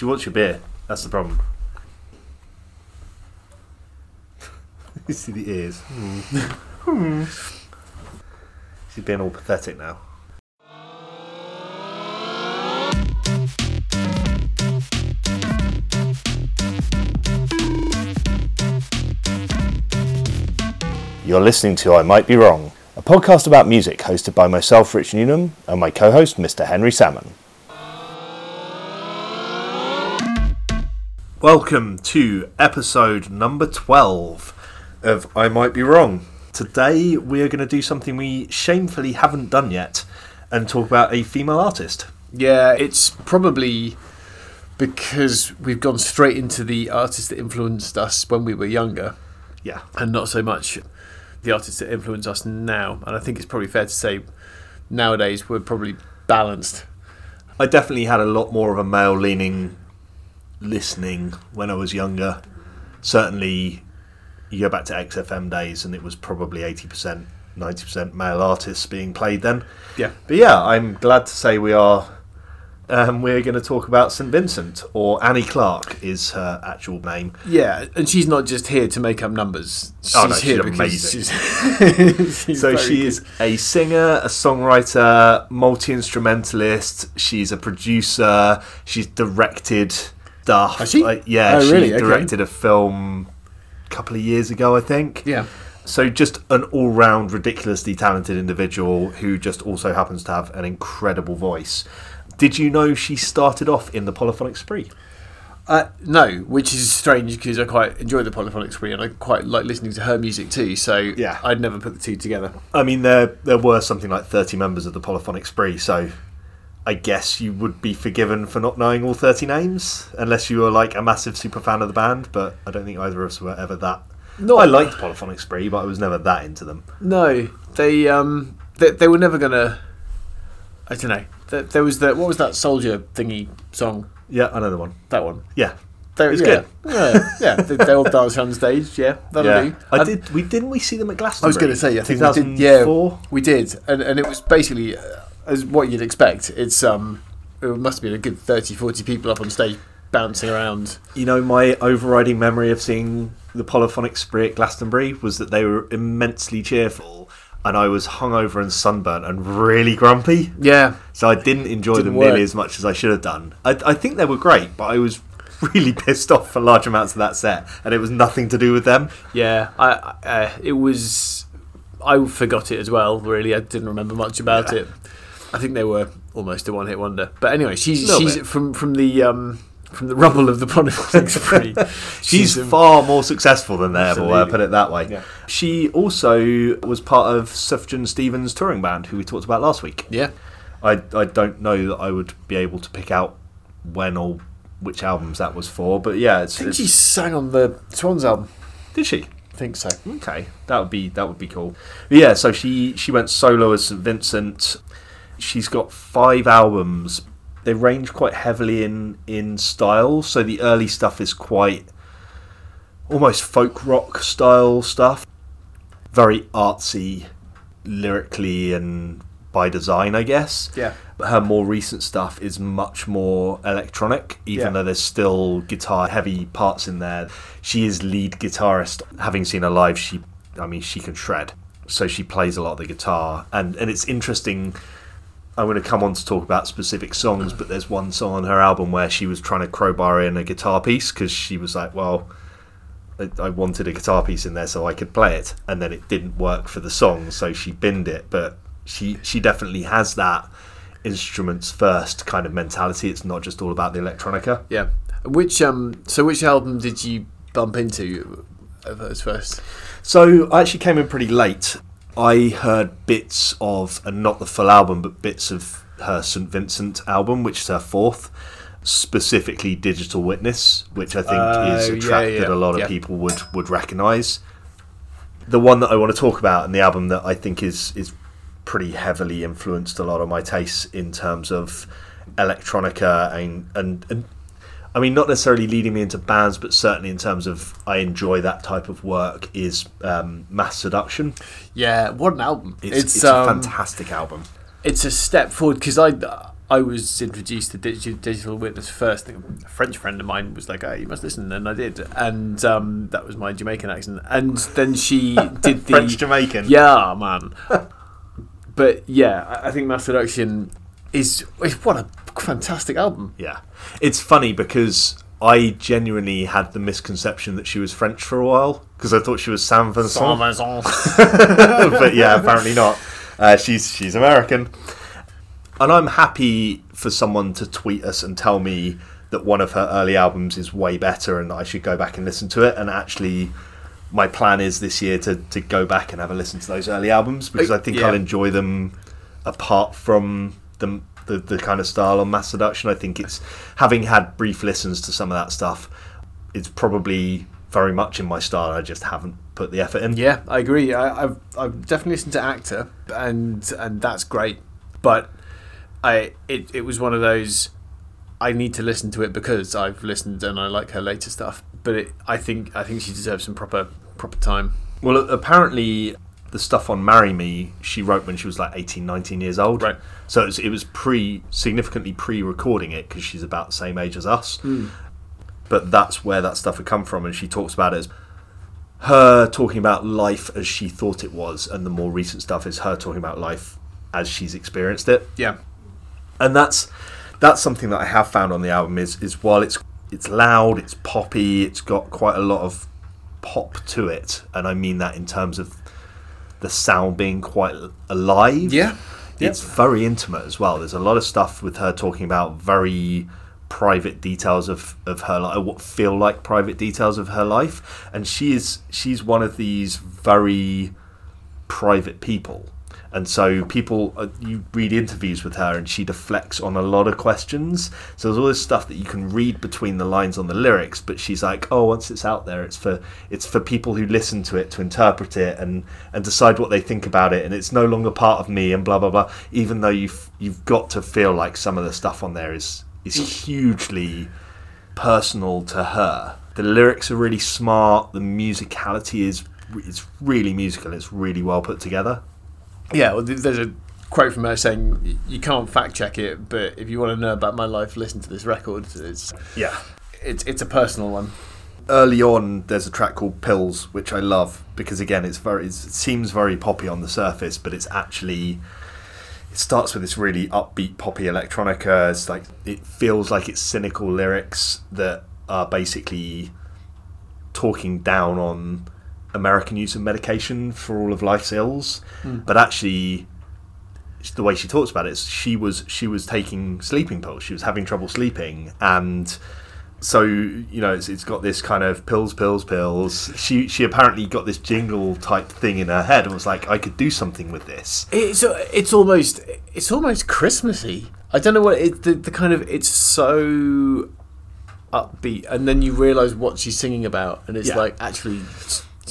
She wants your beer. That's the problem. you see the ears. She's being all pathetic now. You're listening to I Might Be Wrong, a podcast about music hosted by myself, Rich Newnham, and my co host, Mr. Henry Salmon. Welcome to episode number 12 of I Might Be Wrong. Today we are going to do something we shamefully haven't done yet and talk about a female artist. Yeah, it's probably because we've gone straight into the artists that influenced us when we were younger Yeah. and not so much the artists that influence us now. And I think it's probably fair to say nowadays we're probably balanced. I definitely had a lot more of a male leaning listening when I was younger. Certainly, you go back to XFM days and it was probably 80%, 90% male artists being played then. Yeah. But yeah, I'm glad to say we are. Um, we're going to talk about St Vincent, or Annie Clark is her actual name. Yeah, and she's not just here to make up numbers. She's Oh, no, she's here amazing. she's, she's So she good. is a singer, a songwriter, multi instrumentalist. She's a producer. She's directed stuff. Has she? Like, yeah, Oh, she really? Okay. directed a film a couple of years ago, I think. Yeah. So just an all-round ridiculously talented individual who just also happens to have an incredible voice. Did you know she started off in the polyphonic spree? Uh, no, which is strange because I quite enjoy the polyphonic spree and I quite like listening to her music too. So Yeah. I'd never put the two together. I mean, there there were something like thirty members of the polyphonic spree, so I guess you would be forgiven for not knowing all thirty names, unless you were like a massive super fan of the band. But I don't think either of us were ever that. No, I liked polyphonic spree, but I was never that into them. No, they um they, they were never gonna. I don't know. There, there was the what was that soldier thingy song? Yeah, another one. That one. Yeah, They, It's yeah, good. Yeah, yeah. They, they all dance on stage. Yeah, that'll yeah. do. I And did. We didn't we see them at Glasgow? I was going to say. I think we did. Yeah, we did, and and it was basically uh, as what you'd expect. It's um, it must have been a good 30, 40 people up on stage bouncing around. You know, my overriding memory of seeing the polyphonic spree at Glastonbury was that they were immensely cheerful, and I was hungover and sunburnt and really grumpy. Yeah, So I didn't enjoy Didn't them work. nearly as much as I should have done. I, I think they were great, but I was really pissed off for large amounts of that set, and it was nothing to do with them. yeah. I uh, it was. I forgot it as well. Really, I didn't remember much about Yeah. it. I think they were almost a one-hit wonder. But anyway, she's she's bit. from from the um from the rubble of the spree. She's um, far more successful than they ever were, put it that way. Yeah. She also was part of Sufjan Stevens' touring band, who we talked about last week. yeah. I, I don't know that I would be able to pick out when or which albums that was for, but yeah, it's, I think it's- she sang on the Swans album. did she? Think so. Okay, that would be that would be cool. But yeah, so she she went solo as St Vincent. She's got five albums. They range quite heavily in in style. So the early stuff is quite almost folk rock style stuff, very artsy, lyrically and by design, I guess. Yeah. But her more recent stuff is much more electronic, even Yeah. though there's still guitar heavy parts in there. She is lead guitarist. Having seen her live, she, I mean, she can shred. So she plays a lot of the guitar, and and it's interesting. I'm going to come on to talk about specific songs, but there's one song on her album where she was trying to crowbar in a guitar piece because she was like, well. I- I wanted a guitar piece in there so I could play it, and then it didn't work for the song, so she binned it. But she she definitely has that instruments first kind of mentality. It's not just all about the electronica. Yeah. Which um so which album did you bump into of first? So I actually came in pretty late. I heard bits of, and not the full album, but bits of her St Vincent album, which is her fourth, specifically Digital Witness, which I think oh, is Oh, a yeah, track yeah, that a lot of yeah. people would would recognise. The one that I want to talk about, and the album that I think is is pretty heavily influenced a lot of my tastes in terms of electronica and and, and I mean, not necessarily leading me into bands, but certainly in terms of I enjoy that type of work is um, Mass Seduction. Yeah, what an album! It's, it's, a um, fantastic album. it's a step forward because I I was introduced to digital, digital witness first. A French friend of mine was like, "Oh, you must listen," and I did, and um, that was my Jamaican accent. And then she did the French Jamaican. Yeah, man. but yeah, I- I think Mass Seduction is, is what a fantastic album. Yeah. It's funny because I genuinely had the misconception that she was French for a while because I thought she was San Vincent. but yeah, apparently not. Uh, she's she's American, and I'm happy for someone to tweet us and tell me that one of her early albums is way better and I should go back and listen to it. And actually, my plan is this year to to go back and have a listen to those early albums because I think Yeah. I'll enjoy them apart from the, the the kind of style on Mass Seduction. I think it's having had brief listens to some of that stuff. It's probably very much in my style. I just haven't put the effort in. Yeah, I agree. I, I've I've definitely listened to Actor, and and that's great. But I it, it was one of those. I need to listen to it because I've listened and I like her later stuff. But it, I think I think she deserves some proper proper time. Well, apparently, the stuff on "Marry Me" she wrote when she was like 18, 19 years old. Right. So it was, it was pre, significantly pre-recording it because she's about the same age as us. Hmm. But that's where that stuff had come from, and she talks about it as her talking about life as she thought it was, and the more recent stuff is her talking about life as she's experienced it Yeah, and that's that's something that I have found on the album is is while it's it's loud, it's poppy, it's got quite a lot of pop to it, and I mean that in terms of the sound being quite alive. Yeah. it's very intimate as well. There's a lot of stuff with her talking about very private details of of her life, what feel like private details of her life, and she is she's one of these very private people. And so people, uh, you read interviews with her, and she deflects on a lot of questions. So there's all this stuff that you can read between the lines on the lyrics, but she's like, "Oh, once it's out there, it's for it's for people who listen to it to interpret it and and decide what they think about it, and it's no longer part of me." And blah blah blah. Even though you've you've got to feel like some of the stuff on there is is hugely personal to her. The lyrics are really smart. The musicality is it's really musical. It's really well put together. Yeah. Well, there's a quote from her saying, "You can't fact check it, but if you want to know about my life, listen to this record." It's Yeah. it's it's a personal one. Early on, there's a track called "Pills," which I love because again, it's very it seems very poppy on the surface, but it's actually it starts with this really upbeat poppy electronica. It's like it feels like it's cynical lyrics that are basically talking down on American use of medication for all of life's ills, hmm. but actually the way she talks about it is she was she was taking sleeping pills. She was having trouble sleeping, and so you know it's, it's got this kind of pills, pills, pills. She she apparently got this jingle type thing in her head and was like, I could do something with this. It's uh, it's almost it's almost Christmassy. I don't know what it the, the kind of it's so upbeat, and then you realise what she's singing about, and it's Yeah. like actually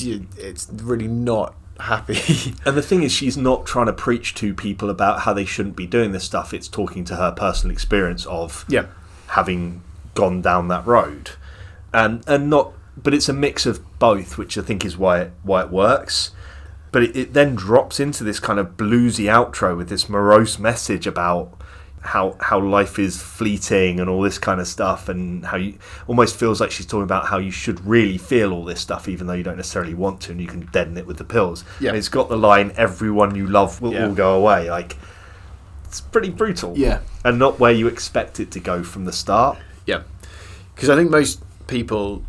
you- it's really not happy. And the thing is, she's not trying to preach to people about how they shouldn't be doing this stuff. It's talking to her personal experience of yeah, having gone down that road, and and not. But it's a mix of both, which I think is why it, why it works. But it, it then drops into this kind of bluesy outro with this morose message about how how life is fleeting and all this kind of stuff, and how you almost feels like she's talking about how you should really feel all this stuff, even though you don't necessarily want to, and you can deaden it with the pills. Yeah. And it's got the line "Everyone you love will Yeah. all go away." Like it's pretty brutal, Yeah. and not where you expect it to go from the start. yeah. Because I think most people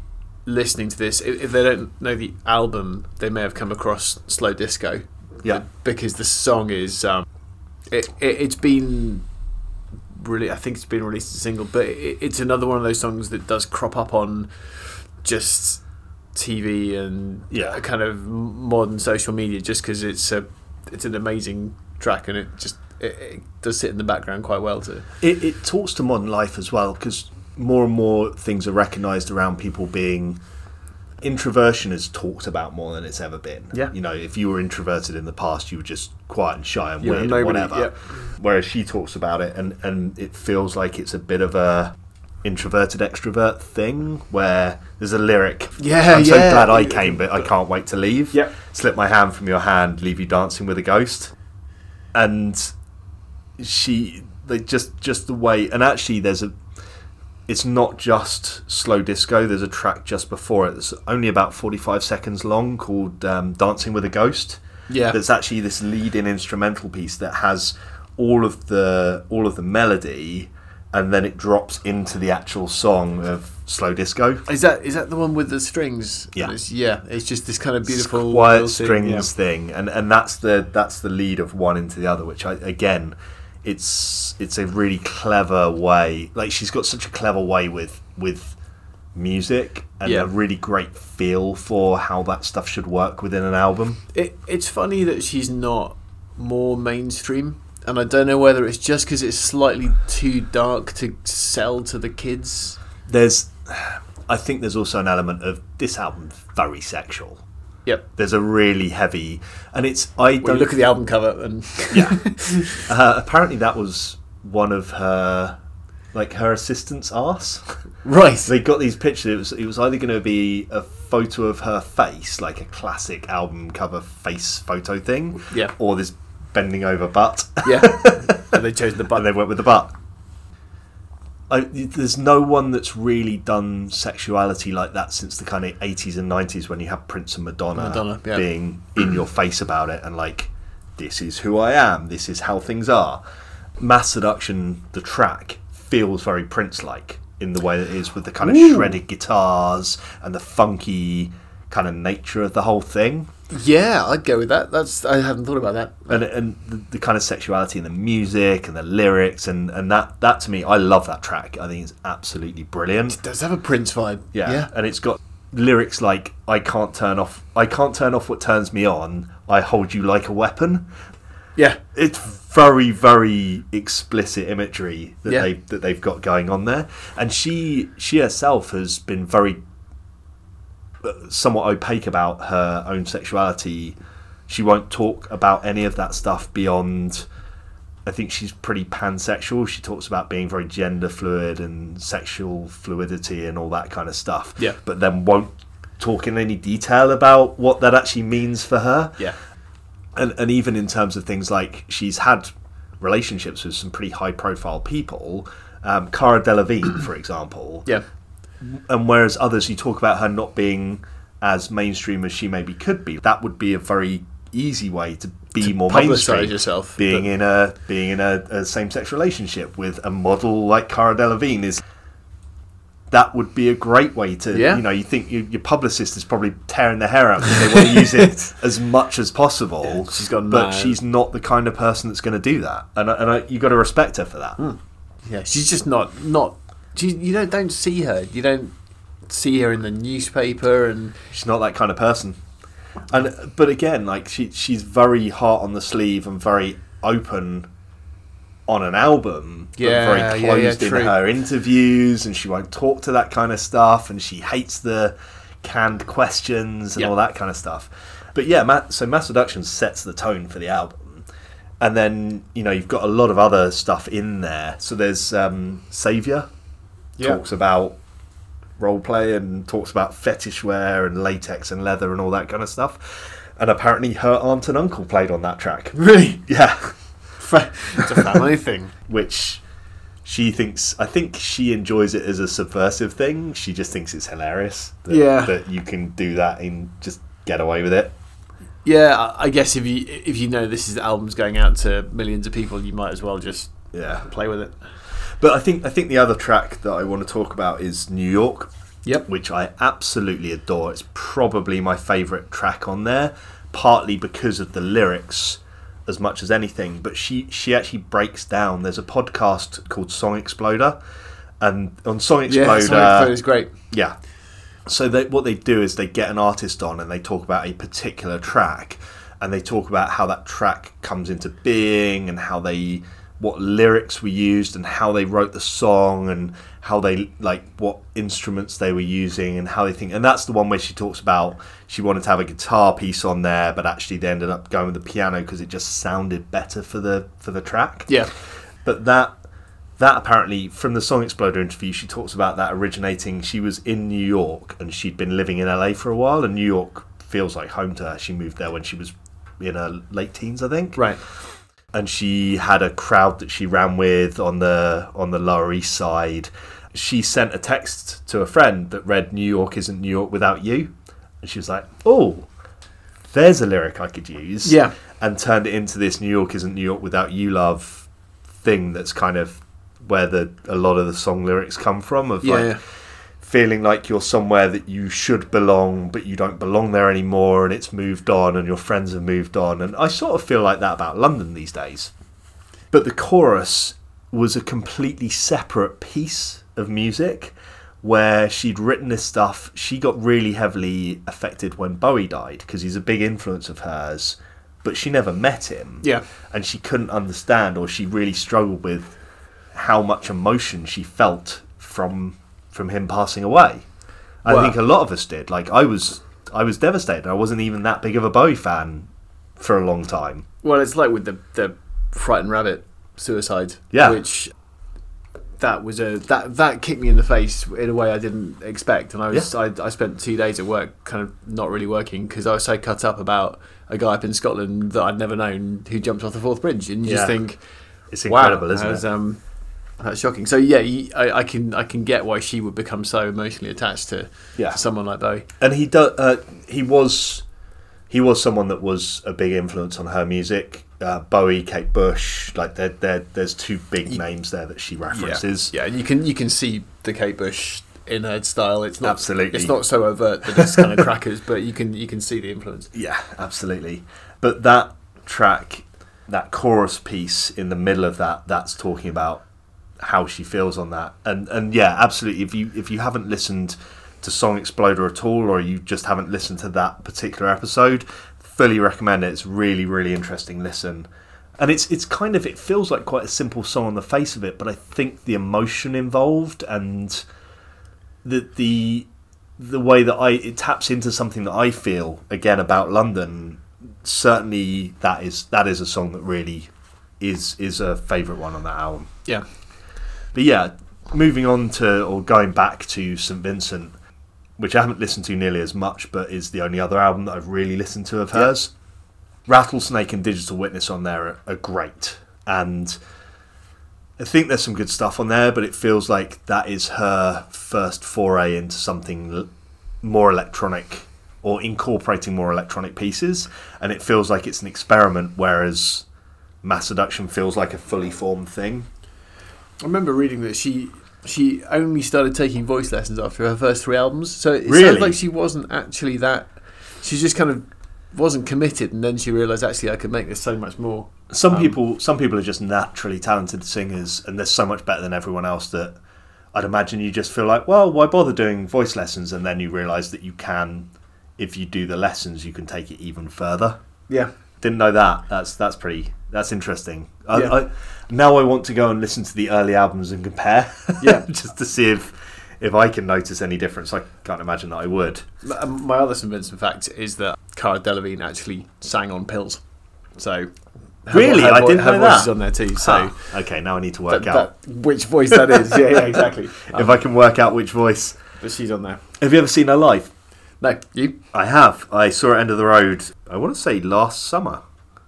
listening to this, if, if they don't know the album, they may have come across Slow Disco. Yeah. because the song is um, it, it it's been really I think it's been released as a single, but it, it's another one of those songs that does crop up on just TV and Yeah. kind of modern social media just because it's a it's an amazing track and it just it, it does sit in the background quite well too. It, it talks to modern life as well because more and more things are recognised around people being. Introversion is talked about more than it's ever been. Yeah. You know, if you were introverted in the past, you were just quiet and shy and were weird nobody, and whatever. yeah. Whereas she talks about it and, and it feels like it's a bit of a introverted extrovert thing where there's a lyric. Yeah, I'm so glad I came, but I can't wait to leave. Yep. Slip my hand from your hand, leave you dancing with a ghost. And she they just just the way and actually there's a it's not just slow disco there's a track just before it that's only about 45 seconds long called um, dancing with a ghost Yeah. that's actually this lead-in instrumental piece that has all of the all of the melody and then it drops into the actual song of slow disco Is that is that the one with the strings? Yeah. It's, yeah. It's just this kind of beautiful It's quiet little thing, strings thing, and and that's the that's the lead of one into the other, which I again, it's it's a really clever way. Like she's got such a clever way with with music and Yeah. a really great feel for how that stuff should work within an album. It, it's funny that she's not more mainstream, and I don't know whether it's just because it's slightly too dark to sell to the kids. There's, I think there's also an element of this album's very sexual. Yep. There's a really heavy, and it's I When don't look at the album cover, and yeah. uh, apparently, that was one of her, like her assistant's ass. right, they got these pictures. It was it was either going to be a photo of her face, like a classic album cover face photo thing, Yeah. or this bending over butt, yeah, and they chose the butt. and they went with the butt. I, there's no one that's really done sexuality like that since the kind of 80s and 90s when you have Prince and Madonna, Madonna, yeah. being in your face about it and like, this is who I am, this is how things are. Mass Seduction, the track, feels very Prince like in the way that it is with the kind of Ooh. shredded guitars and the funky kind of nature of the whole thing. Yeah, I'd go with that. That's I hadn't thought about that. and and the, the kind of sexuality and the music and the lyrics and and that that to me I love that track I think it's absolutely brilliant It does have a Prince vibe. yeah, yeah. and it's got lyrics like I can't turn off I can't turn off what turns me on I hold you like a weapon yeah. it's very very explicit imagery that Yeah. they that they've got going on there and she she herself has been very somewhat opaque about her own sexuality she won't talk about any of that stuff beyond I think she's pretty pansexual. She talks about being very gender fluid and sexual fluidity and all that kind of stuff. Yeah. But then won't talk in any detail about what that actually means for her Yeah. and and even in terms of things like she's had relationships with some pretty high profile people um, Cara Delevingne for example Yeah. And whereas others you talk about her not being as mainstream as she maybe could be that would be a very easy way to be more mainstream yourself, being but- in a being in a, a same-sex relationship with a model like Cara Delevingne is that would be a great way to Yeah. you know you think your, your publicist is probably tearing their hair out because they want to use it as much as possible she's gone but mad. she's not the kind of person that's going to do that and, I- and I, you got to respect her for that Hmm. Yeah, she's just not not. She, you don't don't see her. You don't see her in the newspaper, and she's not that kind of person and but again like she she's very heart on the sleeve and very open on an album but Yeah, very yeah, closed yeah, in true. her interviews and she won't talk to that kind of stuff and she hates the canned questions and Yeah. all that kind of stuff but yeah Ma- so mass seduction sets the tone for the album and then you know you've got a lot of other stuff in there so there's um savior Yeah. talks about role play and talks about fetish wear and latex and leather and all that kind of stuff. And apparently, her aunt and uncle played on that track. really, Yeah, it's a family thing. which she thinks. I think she enjoys it as a subversive thing. She just thinks it's hilarious. That, Yeah. that you can do that and just get away with it. Yeah, I- I guess if you if you know this is the album's going out to millions of people, you might as well just Yeah, play with it. But I think I think the other track that I want to talk about is New York. Yep. which I absolutely adore. It's probably my favourite track on there, partly because of the lyrics as much as anything. But she she actually breaks down. There's a podcast called Song Exploder, and on Song Exploder, Yeah, Song Exploder is great. yeah. So they, what they do is they get an artist on and they talk about a particular track, and they talk about how that track comes into being and how they what lyrics were used and how they wrote the song and how they like what instruments they were using and how they think and that's the one where she talks about she wanted to have a guitar piece on there but actually they ended up going with the piano because it just sounded better for the for the track. Yeah, but that that apparently from the song exploder interview she talks about that originating she was in new york and she'd been living in la for a while and new york feels like home to her. She moved there when she was in her late teens i think. Right. And she had a crowd that she ran with on the on the Lower East Side. She sent a text to a friend that read "New York isn't New York without you," and she was like, "Oh, there's a lyric I could use." Yeah. and turned it into this "New York isn't New York without you" love thing. That's kind of where the a lot of the song lyrics come from. Of Yeah, like yeah. Feeling like you're somewhere that you should belong, but you don't belong there anymore, and it's moved on, and your friends have moved on. And I sort of feel like that about London these days. But the chorus was a completely separate piece of music where she'd written this stuff. She got really heavily affected when Bowie died because he's a big influence of hers, but she never met him Yeah. and she couldn't understand or she really struggled with how much emotion she felt from from him passing away. I Well- think a lot of us did. Like I was I was devastated. I wasn't even that big of a Bowie fan for a long time. Well, it's like with the the frightened rabbit suicide. Yeah. Which that was a that that kicked me in the face in a way I didn't expect, and I was I, I spent two days at work kind of not really working because I was so cut up about a guy up in Scotland that I'd never known who jumped off the Forth Bridge, and you Yeah. just think, It's wow, incredible, isn't that's, it? Um, that's shocking. So yeah, you, I, I can I can get why she would become so emotionally attached to, Yeah. to someone like Bowie. and he do, uh, he was he was someone that was a big influence on her music. Uh, Bowie, Kate Bush, like there, there, there's two big names there that she references. Yeah, and you can you can see the Kate Bush in her style. It's not Absolutely. It's not so overt that it's kind of crackers, but you can you can see the influence. Yeah, absolutely. But that track, that chorus piece in the middle of that, that's talking about how she feels on that. And and yeah, absolutely. If you if you haven't listened to Song Exploder at all, or you just haven't listened to that particular episode, fully recommend it. It's really really interesting listen. And it's it's kind of it feels like quite a simple song on the face of it, but I think the emotion involved and the the the way that I it taps into something that I feel again about London. Certainly, that is that is a song that really is is a favourite one on that album. Yeah, But yeah, moving on to or going back to St Vincent, which I haven't listened to nearly as much, but is the only other album that I've really listened to of hers. Rattlesnake and Digital Witness on there are, are great, and I think there's some good stuff on there, but it feels like that is her first foray into something more electronic or incorporating more electronic pieces, and it feels like it's an experiment, whereas Mass Seduction feels like a fully formed thing. I remember reading that she she only started taking voice lessons after her first three albums. So it Really? sounds like she wasn't actually that. She just kind of wasn't committed, and then she realised actually I could make this so much more. Some Um, people, some people are just naturally talented singers, and they're so much better than everyone else that I'd imagine you just feel like, well, why bother doing voice lessons? And then you realise that you can, if you do the lessons, you can take it even further. Yeah, Didn't know that. That's that's pretty. That's interesting. I, Yeah. I, now I want to go and listen to the early albums and compare. Yeah. just to see if if I can notice any difference. I can't imagine that I would. My- my other convincing fact is that Cara Delevingne actually sang on pills. So her Really? vo- her I didn't her know voice that. is on there too. So Ah, okay, now I need to work that, out that, which voice that is? Yeah, yeah, exactly. if I can work out which voice. but she's on there. Have you ever seen her live? No, you. I have. I saw it end of the road. I want to say last summer.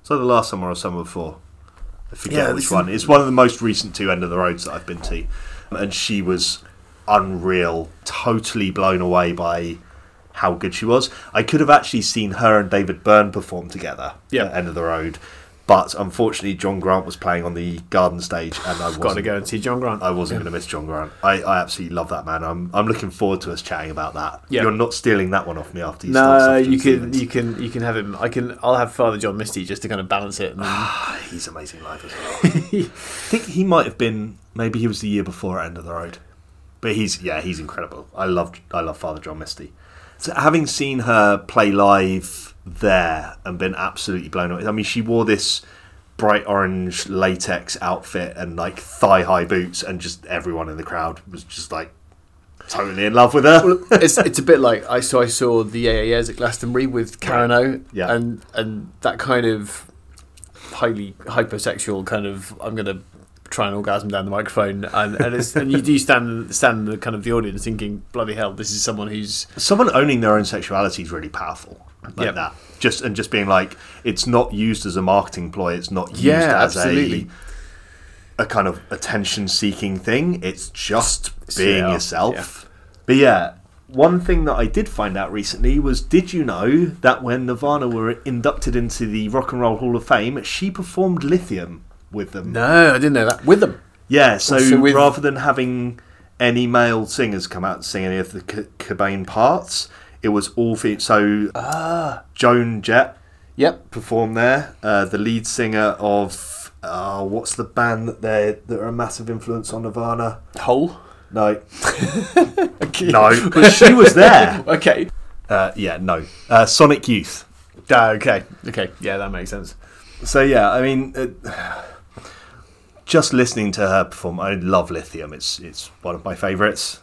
So the last summer or summer before. I forget Yeah, which one. It's one of the most recent two end of the roads that I've been to, and she was unreal. Totally blown away by how good she was. I could have actually seen her and David Byrne perform together Yeah. at end of the road, but unfortunately John Grant was playing on the garden stage, and I Got to go and see John Grant. I wasn't going to miss John Grant. I, I absolutely love that man. I'm I'm looking forward to us chatting about that. Yeah. You're not stealing that one off me after you No, you can you can you can have him. I can. I'll have Father John Misty just to kind of balance it. And then, Ah, He's amazing live as well. I think he might have been maybe he was the year before at End of the Road, but he's yeah he's incredible. I love I love Father John Misty. So having seen her play live there and been absolutely blown away. I mean, she wore this bright orange latex outfit and like thigh high boots, and just everyone in the crowd was just like totally in love with her. it's it's a bit like I saw I saw the AAS at Glastonbury with Karen O. Yeah. And and that kind of highly hypersexual kind of I'm gonna try and orgasm down the microphone and, and it's and you do stand stand in the kind of the audience thinking bloody hell this is someone who's Someone owning their own sexuality is really powerful. like Yep. that. Just and just being like, it's not used as a marketing ploy. It's not used Yeah, as absolutely. a a kind of attention seeking thing. It's just being up, yourself. But yeah, one thing that I did find out recently was did you know that when Nirvana were inducted into the Rock and Roll Hall of Fame, she performed Lithium with them? No, I didn't know that. With them. Yeah, so Also with- rather than having any male singers come out and sing any of the C- Cobain parts, it was all fe- so Ah. Joan Jett Yep. performed there. Uh, the lead singer of uh, what's the band that they that are a massive influence on Nirvana? Hole. No, no, but she was there. Okay. Uh, yeah, no, uh, Sonic Youth. Ah, okay. Okay. Yeah, that makes sense. So yeah, I mean, uh, just listening to her perform, I love Lithium. It's it's one of my favourites.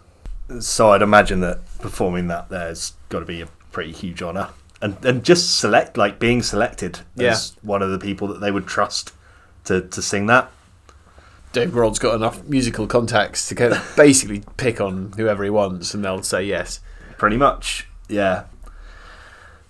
So I'd imagine that performing that there's got to be a pretty huge honour, and and just select like being selected Yeah. as one of the people that they would trust to to sing that. Dave Grohl's got enough musical contacts to kind of basically pick on whoever he wants, and they'll say yes. Pretty much, yeah.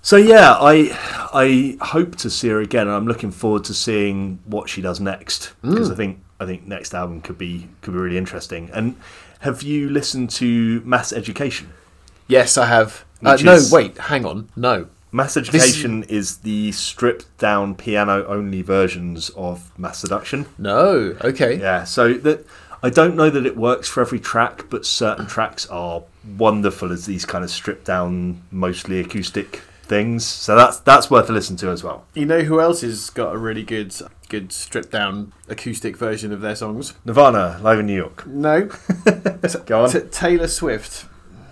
So yeah, I I hope to see her again, and I'm looking forward to seeing what she does next mm. because I think I think next album could be could be really interesting. And have you listened to Mass Education? Yes, I have. Uh, no, wait, hang on. No. Mass Education is the stripped down piano only versions of Mass Seduction. No. Okay. Yeah, so that I don't know that it works for every track, but certain tracks are wonderful as these kind of stripped down, mostly acoustic things. So that's that's worth a listen to as well. You know who else has got a really good, good stripped down acoustic version of their songs? Nirvana live in New York. No. Go on. T- Taylor Swift.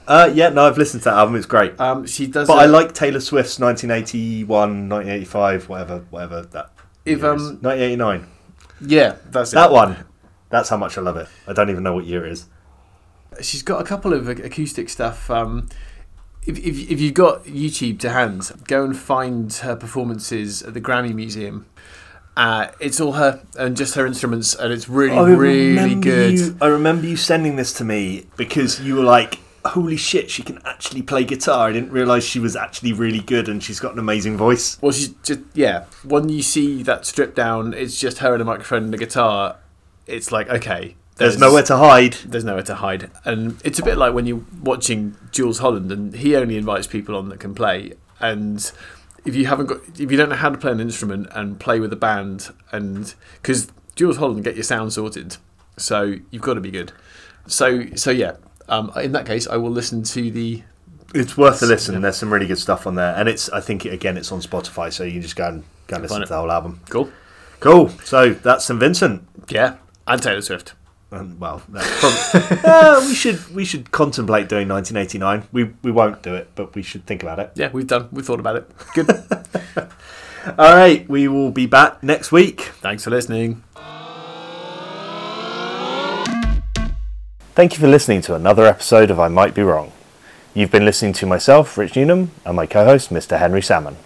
Uh, yeah, no, I've listened to that album. It's great. Um, she does. But I I like Taylor Swift's 1981, 1985, whatever, whatever that. If, um, 1989. Yeah, that's That it. one. That's how much I love it. I don't even know what year it is. She's got a couple of acoustic stuff. Um, if, if, if you've got YouTube to hand, go and find her performances at the Grammy Museum. Uh, it's all her and just her instruments, and it's really, really good. You, I remember you sending this to me because you were like, "Holy shit, she can actually play guitar!" I didn't realize she was actually really good, and she's got an amazing voice. Well, she's just yeah. When you see that stripped down, it's just her and a microphone and a guitar. It's like okay, There's nowhere to hide. there's nowhere to hide, and it's a bit like when you're watching Jools Holland, and he only invites people on that can play, and if you haven't got, if you don't know how to play an instrument and play with a band, and because Jools Holland get your sound sorted, so you've got to be good. So so yeah, um, in that case, I will listen to the It's worth a listen. Yeah. There's some really good stuff on there, and it's. I think again, it's on Spotify, so you can just go and go and listen to the whole album. cool, Cool. So that's St Vincent. yeah, and Taylor Swift. And, well, that's probably, uh, we should we should contemplate doing 1989. We we won't do it, but we should think about it. Yeah, we've done, we thought about it. Good. All right, we will be back next week. Thanks for listening. Thank you for listening to another episode of I Might Be Wrong. You've been listening to myself, Rich Newnham, and my co host, Mr. Henry Salmon.